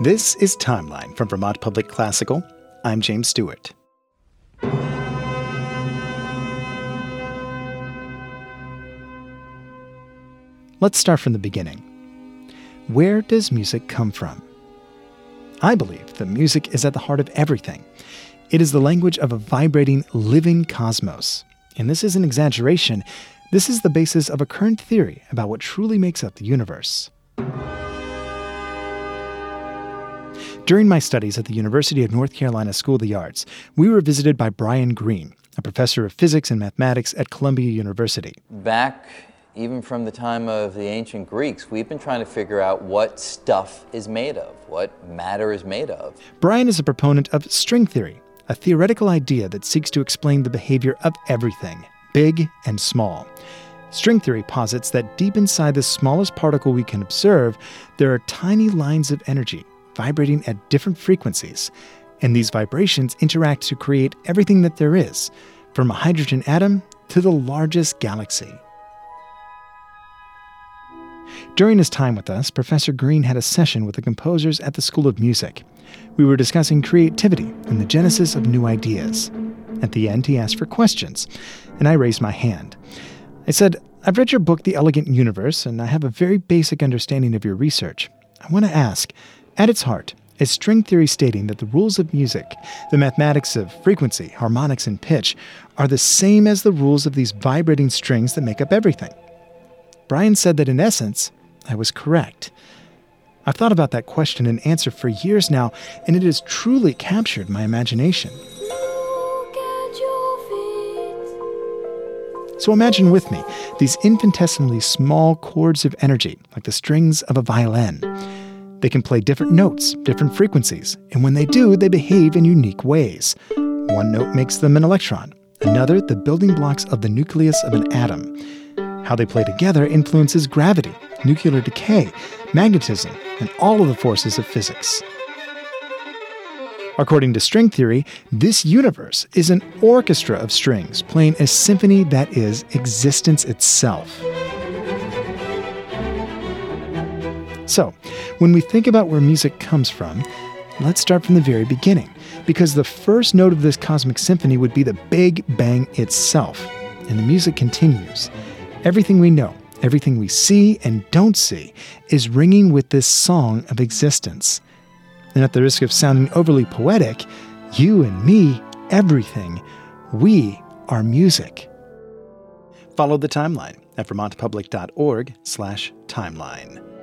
This is Timeline from Vermont Public Classical. I'm James Stewart. Let's start from the beginning. Where does music come from? I believe that music is at the heart of everything. It is the language of a vibrating, living cosmos. And this is an exaggeration. This is the basis of a current theory about what truly makes up the universe. During my studies at the University of North Carolina School of the Arts, we were visited by Brian Greene, a professor of physics and mathematics at Columbia University. Back even from the time of the ancient Greeks, we've been trying to figure out what stuff is made of, what matter is made of. Brian is a proponent of string theory, a theoretical idea that seeks to explain the behavior of everything, big and small. String theory posits that deep inside the smallest particle we can observe, there are tiny lines of energy vibrating at different frequencies, and these vibrations interact to create everything that there is, from a hydrogen atom to the largest galaxy. During his time with us, Professor Greene had a session with the composers at the School of Music. We were discussing creativity and the genesis of new ideas. At the end, he asked for questions, and I raised my hand. I said, I've read your book, The Elegant Universe, and I have a very basic understanding of your research. I want to ask, at its heart, is string theory stating that the rules of music, the mathematics of frequency, harmonics, and pitch, are the same as the rules of these vibrating strings that make up everything? Brian said that in essence, I was correct. I've thought about that question and answer for years now, and it has truly captured my imagination. So imagine with me these infinitesimally small chords of energy, like the strings of a violin. They can play different notes, different frequencies, and when they do, they behave in unique ways. One note makes them an electron, another, the building blocks of the nucleus of an atom. How they play together influences gravity, nuclear decay, magnetism, and all of the forces of physics. According to string theory, this universe is an orchestra of strings playing a symphony that is existence itself. So, when we think about where music comes from, let's start from the very beginning, because the first note of this cosmic symphony would be the Big Bang itself, and the music continues. Everything we know, everything we see and don't see, is ringing with this song of existence. And at the risk of sounding overly poetic, you and me, everything, we are music. Follow the timeline at vermontpublic.org/timeline.